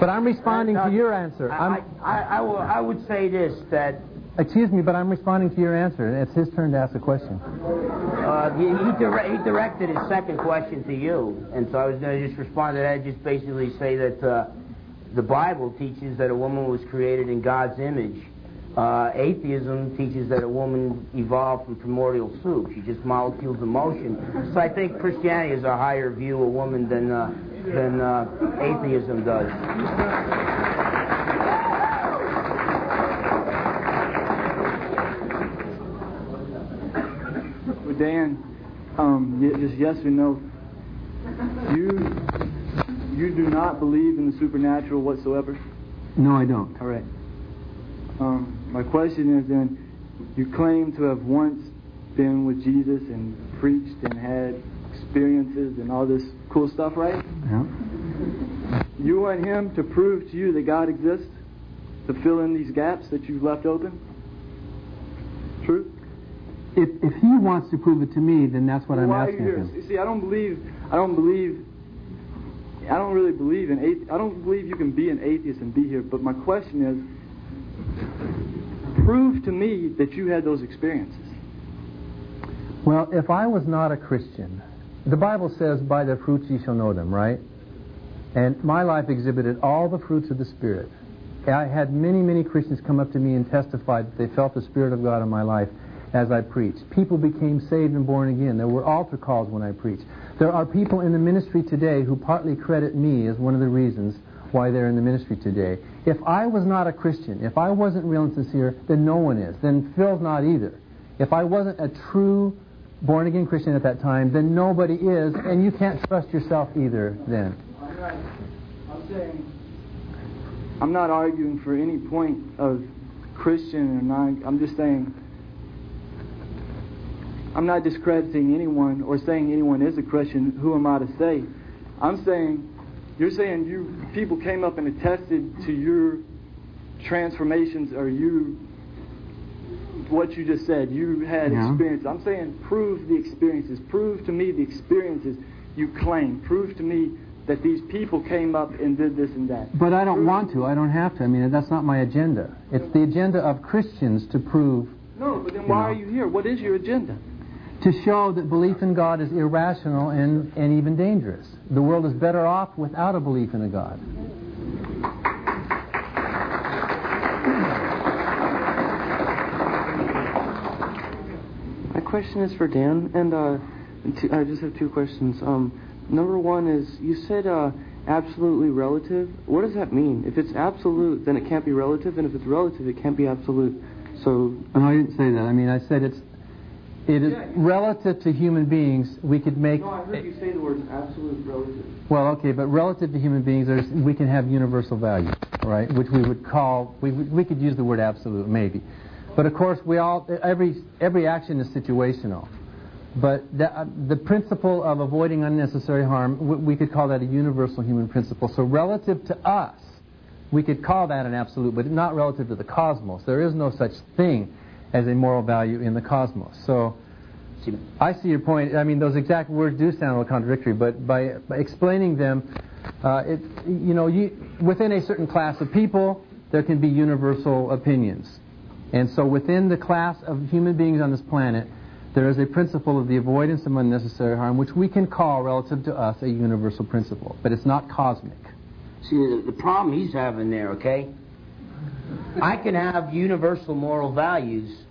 But I'm responding Uh, to your answer. I, I'm, I, I, will, I would say this that excuse me, but I'm responding to your answer. and It's his turn to ask a question. uh, he, he, dire- he directed his second question to you, and so I was going to just respond to that. Just basically say that uh, the Bible teaches that a woman was created in God's image. Uh, atheism teaches that a woman evolved from primordial soup. She just molecules of motion. So I think Christianity has a higher view of woman than uh, than uh, atheism does. Well, Dan, um, y- just yes or no. You you do not believe in the supernatural whatsoever. No, I don't. Correct. Um, my question is then, you claim to have once been with Jesus and preached and had experiences and all this cool stuff, right? Yeah. You want him to prove to you that God exists, to fill in these gaps that you've left open. True. If, if he wants to prove it to me, then that's what I'm asking him. You See, I don't believe. I don't believe. I don't really believe in. athe- I don't believe you can be an atheist and be here. But my question is, prove to me that you had those experiences. Well, if I was not a Christian, the Bible says, by their fruits ye shall know them, right? And my life exhibited all the fruits of the Spirit. I had many, many Christians come up to me and testify that they felt the Spirit of God in my life as I preached. People became saved and born again. There were altar calls when I preached. There are people in the ministry today who partly credit me as one of the reasons why they're in the ministry today. If I was not a Christian, if I wasn't real and sincere, then no one is. Then Phil's not either. If I wasn't a true born again Christian at that time, then nobody is, and you can't trust yourself either then. I'm not. Saying. I'm not arguing for any point of Christian or non. I'm just saying. I'm not discrediting anyone or saying anyone is a Christian. Who am I to say? I'm saying, you're saying you people came up and attested to your transformations or you what you just said. You had Yeah. experience. I'm saying prove the experiences. Prove to me the experiences you claim. Prove to me that these people came up and did this and that. But I don't want to. I don't have to. I mean, that's not my agenda. It's the agenda of Christians to prove, No, but then why know. are you here? What is your agenda? To show that belief in God is irrational and, and even dangerous. The world is better off without a belief in a God. My question is for Dan, and uh, two, I just have two questions. Um, number one is you said uh, absolutely relative. What does that mean? If it's absolute, then it can't be relative, and if it's relative, it can't be absolute. So No, I didn't say that. I mean, I said it's it is relative to human beings. We could make no, I heard you say the words absolute relative. well, okay, but relative to human beings, there's, we can have universal value, right? Which we would call we we could use the word absolute, maybe. But of course, we all every every action is situational. But the, uh, the principle of avoiding unnecessary harm, we, we could call that a universal human principle. So relative to us, we could call that an absolute, but not relative to the cosmos. There is no such thing as a moral value in the cosmos. So I see your point. I mean, those exact words do sound a little contradictory, but by, by explaining them, uh, it, you know, you, within a certain class of people, there can be universal opinions. And so within the class of human beings on this planet, there is a principle of the avoidance of unnecessary harm, which we can call, relative to us, a universal principle. But it's not cosmic. See, the, the problem he's having there, okay? I can have universal moral values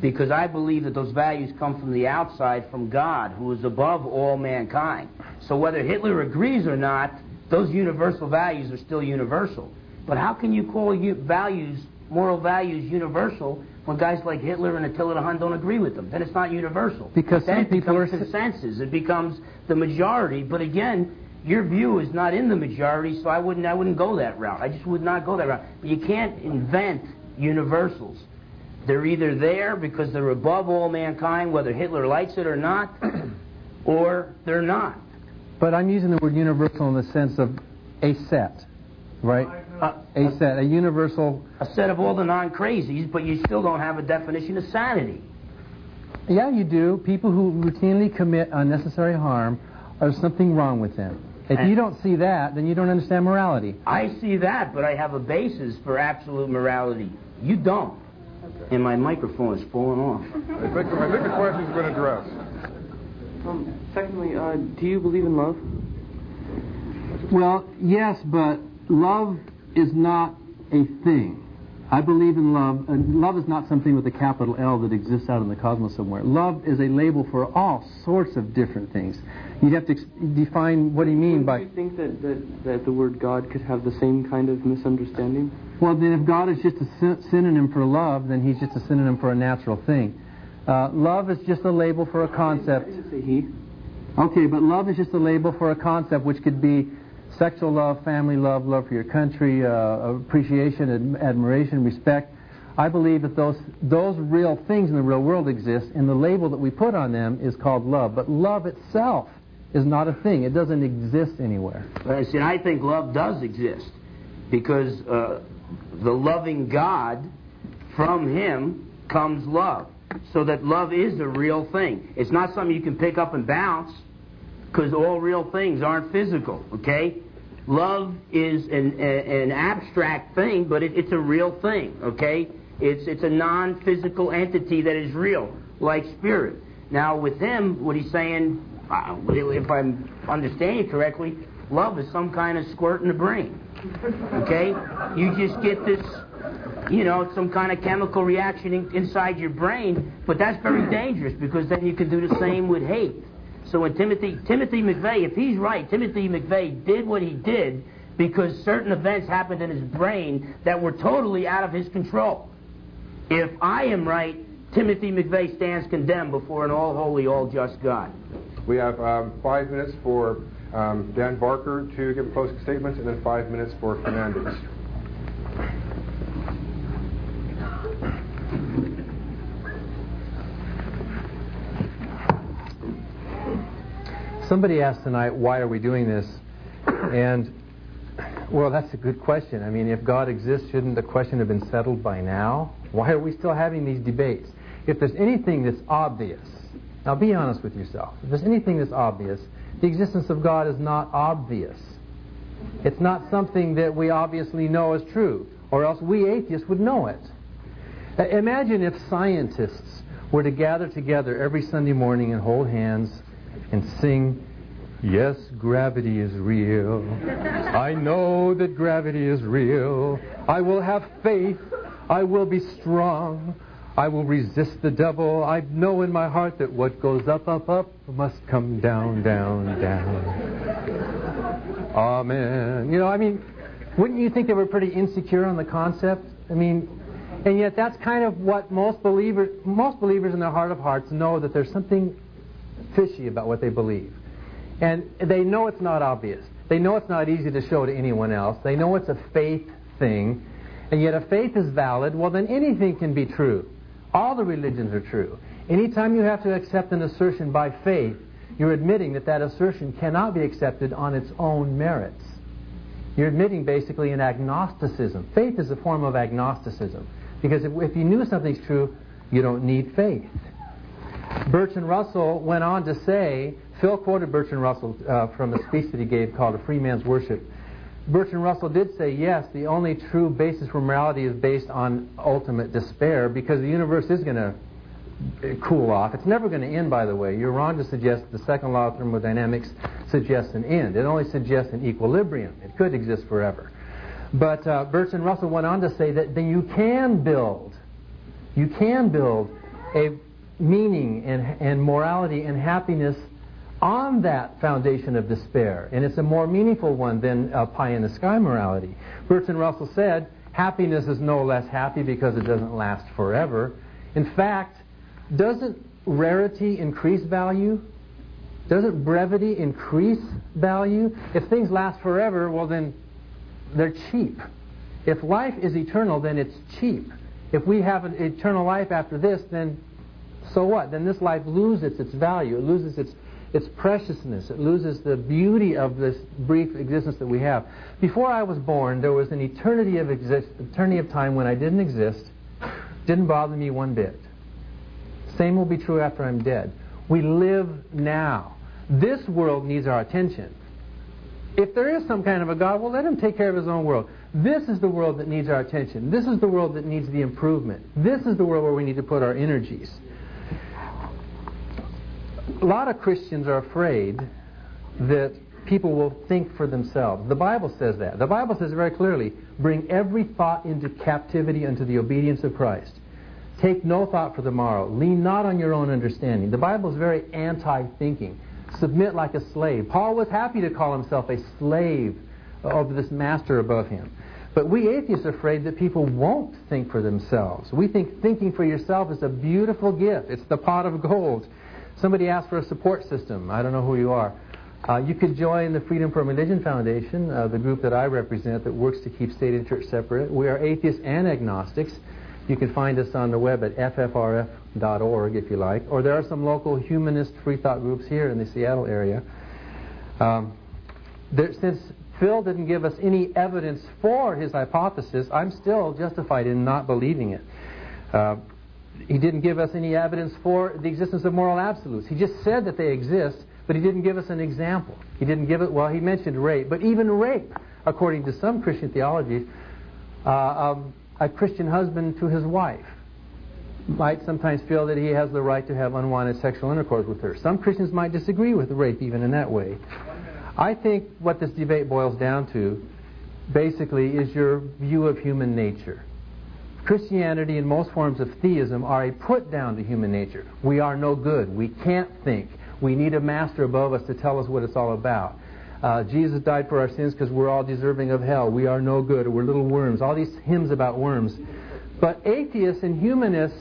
because I believe that those values come from the outside, from God, who is above all mankind. So whether Hitler agrees or not, those universal values are still universal. But how can you call values, moral values, universal when guys like Hitler and Attila the Hun don't agree with them? Then it's not universal. Because then some it people becomes are- consensus. It becomes the majority. But again, your view is not in the majority, so I wouldn't I wouldn't go that route. I just would not go that route. But you can't invent universals. They're either there because they're above all mankind, whether Hitler likes it or not, or they're not. But I'm using the word universal in the sense of a set, right? Uh, A set, a universal a set of all the non-crazies, but you still don't have a definition of sanity. Yeah, you do. People who routinely commit unnecessary harm, are something wrong with them. If And- you don't see that, then you don't understand morality. I see that, but I have a basis for absolute morality. You don't. And my microphone is falling off. I think, I think the question's been addressed. Um, secondly, uh, do you believe in love? Well, yes, but love is not a thing. I believe in love, and love is not something with a capital L that exists out in the cosmos somewhere. Love is a label for all sorts of different things. You'd have to ex- define what do you mean Do by. Do you think that, that, that the word God could have the same kind of misunderstanding? Well, then, if God is just a sy- synonym for love, then He's just a synonym for a natural thing. Uh, love is just a label for a concept. I didn't say he. Okay, but love is just a label for a concept which could be sexual love, family love, love for your country, uh, appreciation, ad- admiration, respect. I believe that those those real things in the real world exist, and the label that we put on them is called love. But love itself is not a thing; it doesn't exist anywhere. I said, I think love does exist because uh, the loving God, from Him comes love. So that love is a real thing. It's not something you can pick up and bounce because all real things aren't physical, okay? Love is an, a, an abstract thing, but it, it's a real thing, okay? It's, it's a non physical entity that is real, like spirit. Now, with him, what he's saying, uh, if I'm understanding correctly, love is some kind of squirt in the brain. Okay? You just get this, you know, some kind of chemical reaction in, inside your brain, but that's very dangerous because then you can do the same with hate. So when Timothy Timothy McVeigh, if he's right, Timothy McVeigh did what he did because certain events happened in his brain that were totally out of his control. If I am right, Timothy McVeigh stands condemned before an all holy, all just God. We have um, five minutes for um, Dan Barker to give a closing statements, and then five minutes for Fernandes. Somebody asked tonight, why are we doing this? And, well, that's a good question. I mean, if God exists, shouldn't the question have been settled by now? Why are we still having these debates? If there's anything that's obvious, now be honest with yourself. If there's anything that's obvious, the existence of God is not obvious. It's not something that we obviously know is true, or else we atheists would know it. Uh, Imagine if scientists were to gather together every Sunday morning and hold hands and sing, Yes, gravity is real. I know that gravity is real. I will have faith. I will be strong. I will resist the devil. I know in my heart that what goes up, up, up must come down, down, down. Amen. You know, I mean, wouldn't you think they were pretty insecure on the concept? I mean, and yet that's kind of what most believers, most believers in their heart of hearts know that there's something fishy about what they believe. And they know it's not obvious. They know it's not easy to show to anyone else. They know it's a faith thing. And yet, if faith is valid, well, then anything can be true. All the religions are true. Anytime you have to accept an assertion by faith, you're admitting that that assertion cannot be accepted on its own merits. You're admitting basically an agnosticism. Faith is a form of agnosticism. Because if, if you knew something's true, you don't need faith. Bertrand Russell went on to say, Phil quoted Bertrand Russell uh, from a speech that he gave called A Free Man's Worship. Bertrand Russell did say, yes, the only true basis for morality is based on ultimate despair because the universe is going to cool off. It's never going to end, by the way. You're wrong to suggest the second law of thermodynamics suggests an end. It only suggests an equilibrium. It could exist forever. But uh, Bertrand Russell went on to say that then you can build, you can build a meaning and, and morality and happiness on that foundation of despair. And it's a more meaningful one than uh, pie in the sky morality. Bertrand Russell said, happiness is no less happy because it doesn't last forever. In fact, doesn't rarity increase value? Doesn't brevity increase value? If things last forever, well, then they're cheap. If life is eternal, then it's cheap. If we have an eternal life after this, then so what? Then this life loses its value. It loses its its preciousness. It loses the beauty of this brief existence that we have. Before I was born, there was an eternity of exist, eternity of time when I didn't exist. Didn't bother me one bit. Same will be true after I'm dead. We live now. This world needs our attention. If there is some kind of a God, well, let him take care of his own world. This is the world that needs our attention. This is the world that needs the improvement. This is the world where we need to put our energies. A lot of Christians are afraid that people will think for themselves. The Bible says that. The Bible says very clearly bring every thought into captivity unto the obedience of Christ. Take no thought for the morrow. Lean not on your own understanding. The Bible is very anti thinking. Submit like a slave. Paul was happy to call himself a slave of this master above him. But we atheists are afraid that people won't think for themselves. We think thinking for yourself is a beautiful gift. It's the pot of gold. Somebody asked for a support system. I don't know who you are. Uh, you could join the Freedom from Religion Foundation, uh, the group that I represent that works to keep state and church separate. We are atheists and agnostics. You can find us on the web at ffrf.org if you like, or there are some local humanist free thought groups here in the Seattle area. Um, there, since Phil didn't give us any evidence for his hypothesis, I'm still justified in not believing it. Uh, he didn't give us any evidence for the existence of moral absolutes. He just said that they exist, but he didn't give us an example. He didn't give it, well, he mentioned rape, but even rape, according to some Christian theologies, uh, um, a Christian husband to his wife might sometimes feel that he has the right to have unwanted sexual intercourse with her. Some Christians might disagree with rape even in that way. I think what this debate boils down to basically is your view of human nature. Christianity and most forms of theism are a put down to human nature. We are no good. We can't think. We need a master above us to tell us what it's all about. Uh, Jesus died for our sins because we're all deserving of hell. We are no good. We're little worms. All these hymns about worms. But atheists and humanists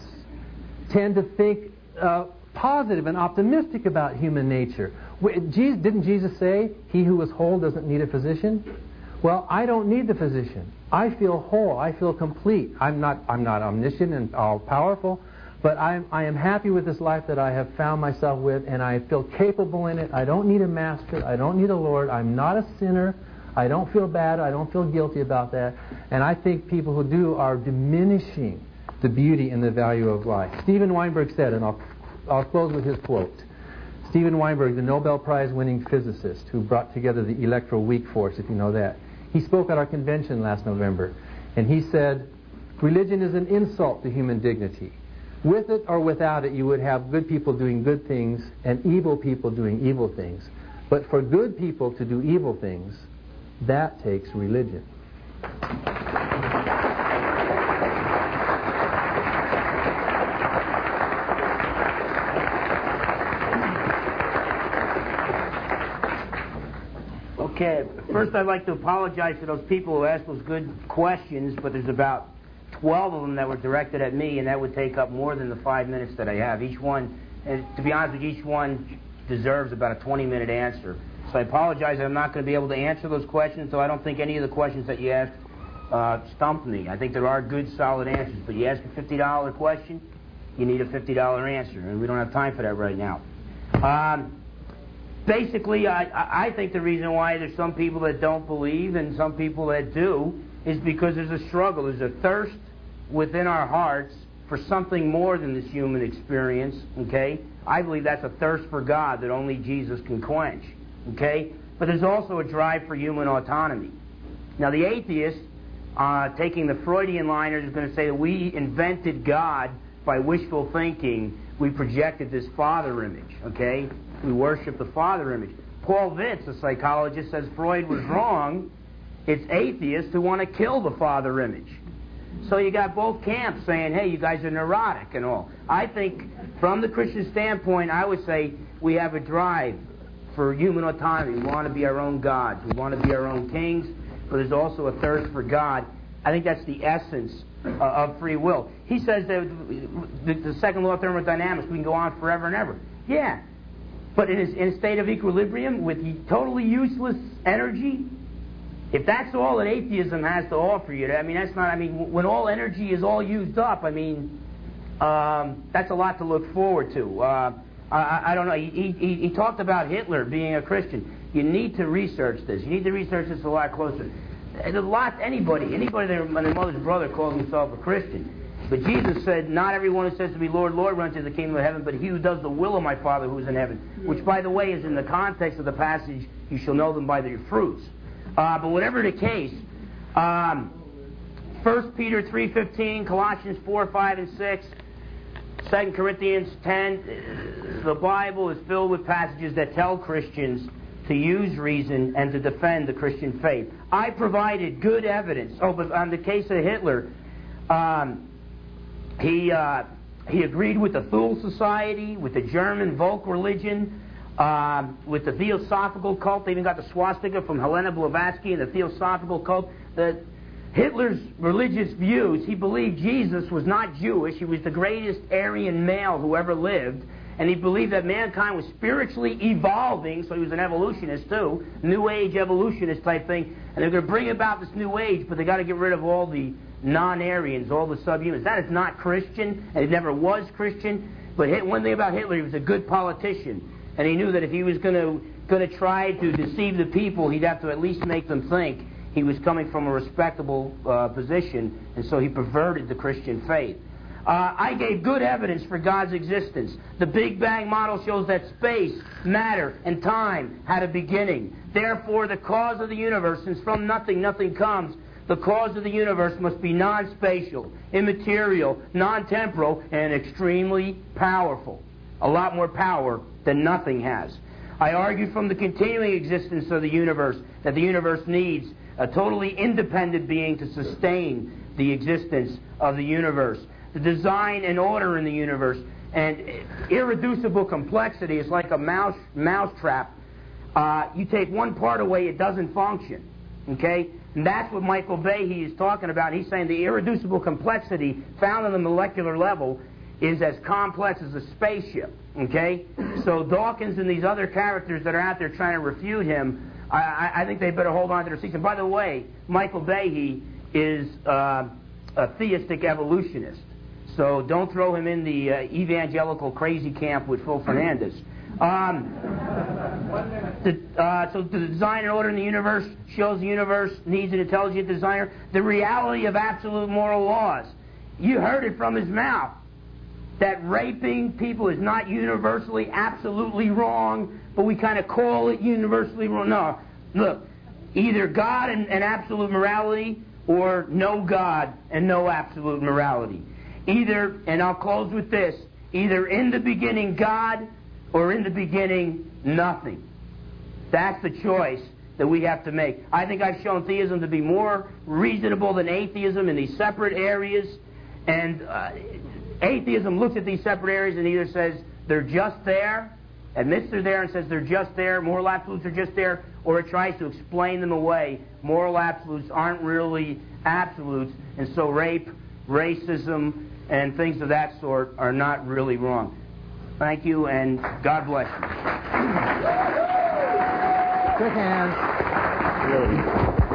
tend to think uh, positive and optimistic about human nature. Jesus, didn't Jesus say, He who is whole doesn't need a physician? Well, I don't need the physician. I feel whole. I feel complete. I'm not, I'm not omniscient and all powerful, but I'm, I am happy with this life that I have found myself with, and I feel capable in it. I don't need a master. I don't need a Lord. I'm not a sinner. I don't feel bad. I don't feel guilty about that. And I think people who do are diminishing the beauty and the value of life. Steven Weinberg said, and I'll, I'll close with his quote. Steven Weinberg, the Nobel Prize winning physicist who brought together the electroweak force, if you know that, he spoke at our convention last November, and he said, Religion is an insult to human dignity. With it or without it, you would have good people doing good things and evil people doing evil things. But for good people to do evil things, that takes religion. Okay, first I'd like to apologize to those people who asked those good questions, but there's about 12 of them that were directed at me, and that would take up more than the five minutes that I have. Each one, and to be honest with you, each one deserves about a 20 minute answer. So I apologize I'm not going to be able to answer those questions, so I don't think any of the questions that you asked uh, stumped me. I think there are good, solid answers, but you ask a $50 question, you need a $50 answer, and we don't have time for that right now. Um, basically, I, I think the reason why there's some people that don't believe and some people that do is because there's a struggle, there's a thirst within our hearts for something more than this human experience, okay? I believe that's a thirst for God that only Jesus can quench, okay? But there's also a drive for human autonomy. Now, the atheist, uh, taking the Freudian liner, is going to say that we invented God by wishful thinking. We projected this father image, okay? We worship the father image. Paul Vitz, a psychologist, says Freud was wrong it's atheists who want to kill the father image. So you got both camps saying, hey, you guys are neurotic and all. I think, from the Christian standpoint, I would say we have a drive for human autonomy. We want to be our own gods. We want to be our own kings. But there's also a thirst for God. I think that's the essence uh, of free will. He says that the, the second law of thermodynamics, we can go on forever and ever. Yeah. But in a, in a state of equilibrium with totally useless energy, if that's all that atheism has to offer you, I mean, that's not, I mean, when all energy is all used up, I mean, um, that's a lot to look forward to. Uh, I, I, don't know. He, he, he, talked about Hitler being a Christian. You need to research this. You need to research this a lot closer. A lot, anybody, anybody that my mother's brother calls himself a Christian. But Jesus said, Not everyone who says to me, Lord, Lord, runs into the kingdom of heaven, but he who does the will of my Father who is in heaven. Which, by the way, is in the context of the passage, you shall know them by their fruits. Uh, but whatever the case, um, 1 Peter 3.15, Colossians 4, 5, and 6, 2 Corinthians 10, the Bible is filled with passages that tell Christians to use reason and to defend the Christian faith. I provided good evidence. Oh, but on the case of Hitler, um, he, uh, he agreed with the Thule Society, with the German Volk religion, uh, with the Theosophical cult. They even got the swastika from Helena Blavatsky and the Theosophical cult. The, Hitler's religious views, he believed Jesus was not Jewish. He was the greatest Aryan male who ever lived. And he believed that mankind was spiritually evolving, so he was an evolutionist too, New Age evolutionist type thing. And they're going to bring about this New Age, but they got to get rid of all the non-Aryans, all the subhumans. That is not Christian, and it never was Christian. But one thing about Hitler, he was a good politician, and he knew that if he was going to going to try to deceive the people, he'd have to at least make them think he was coming from a respectable uh, position, and so he perverted the Christian faith. Uh, I gave good evidence for God's existence. The Big Bang model shows that space, matter, and time had a beginning. Therefore, the cause of the universe, since from nothing nothing comes, the cause of the universe must be non spatial, immaterial, non temporal, and extremely powerful. A lot more power than nothing has. I argued from the continuing existence of the universe that the universe needs a totally independent being to sustain the existence of the universe. The design and order in the universe and irreducible complexity is like a mouse mousetrap. Uh, you take one part away, it doesn't function. Okay? And that's what Michael Behe is talking about. He's saying the irreducible complexity found on the molecular level is as complex as a spaceship. Okay? So Dawkins and these other characters that are out there trying to refute him, I, I think they better hold on to their seats. And by the way, Michael Behe is uh, a theistic evolutionist. So don't throw him in the uh, evangelical crazy camp with Phil Fernandes. Um, the, uh, so the design and order in the universe shows the universe needs an intelligent designer. The reality of absolute moral laws. You heard it from his mouth that raping people is not universally absolutely wrong, but we kind of call it universally wrong. No, look, either God and, and absolute morality or no God and no absolute morality. Either, and I'll close with this, either in the beginning God or in the beginning nothing. That's the choice that we have to make. I think I've shown theism to be more reasonable than atheism in these separate areas. And uh, atheism looks at these separate areas and either says they're just there, admits they're there and says they're just there, moral absolutes are just there, or it tries to explain them away. Moral absolutes aren't really absolutes, and so rape, racism, and things of that sort are not really wrong. Thank you, and God bless you. Quick hands. Really,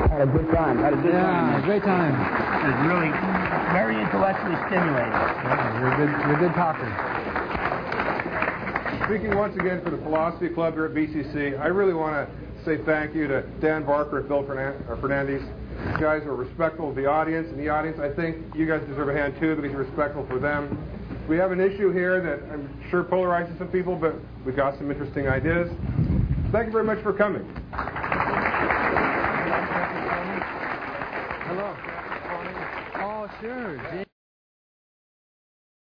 had a good time. Had a good Yeah, time. great time. It was really very intellectually stimulating. Yeah, you're a good, you're a good talker. Speaking once again for the Philosophy Club here at BCC, I really want to say thank you to Dan Barker and Phil uh, Fernandes. You guys are respectful of the audience, and the audience, I think you guys deserve a hand too because you're respectful for them. We have an issue here that I'm sure polarizes some people, but we've got some interesting ideas. Thank you very much for coming. Hello. Oh, sure.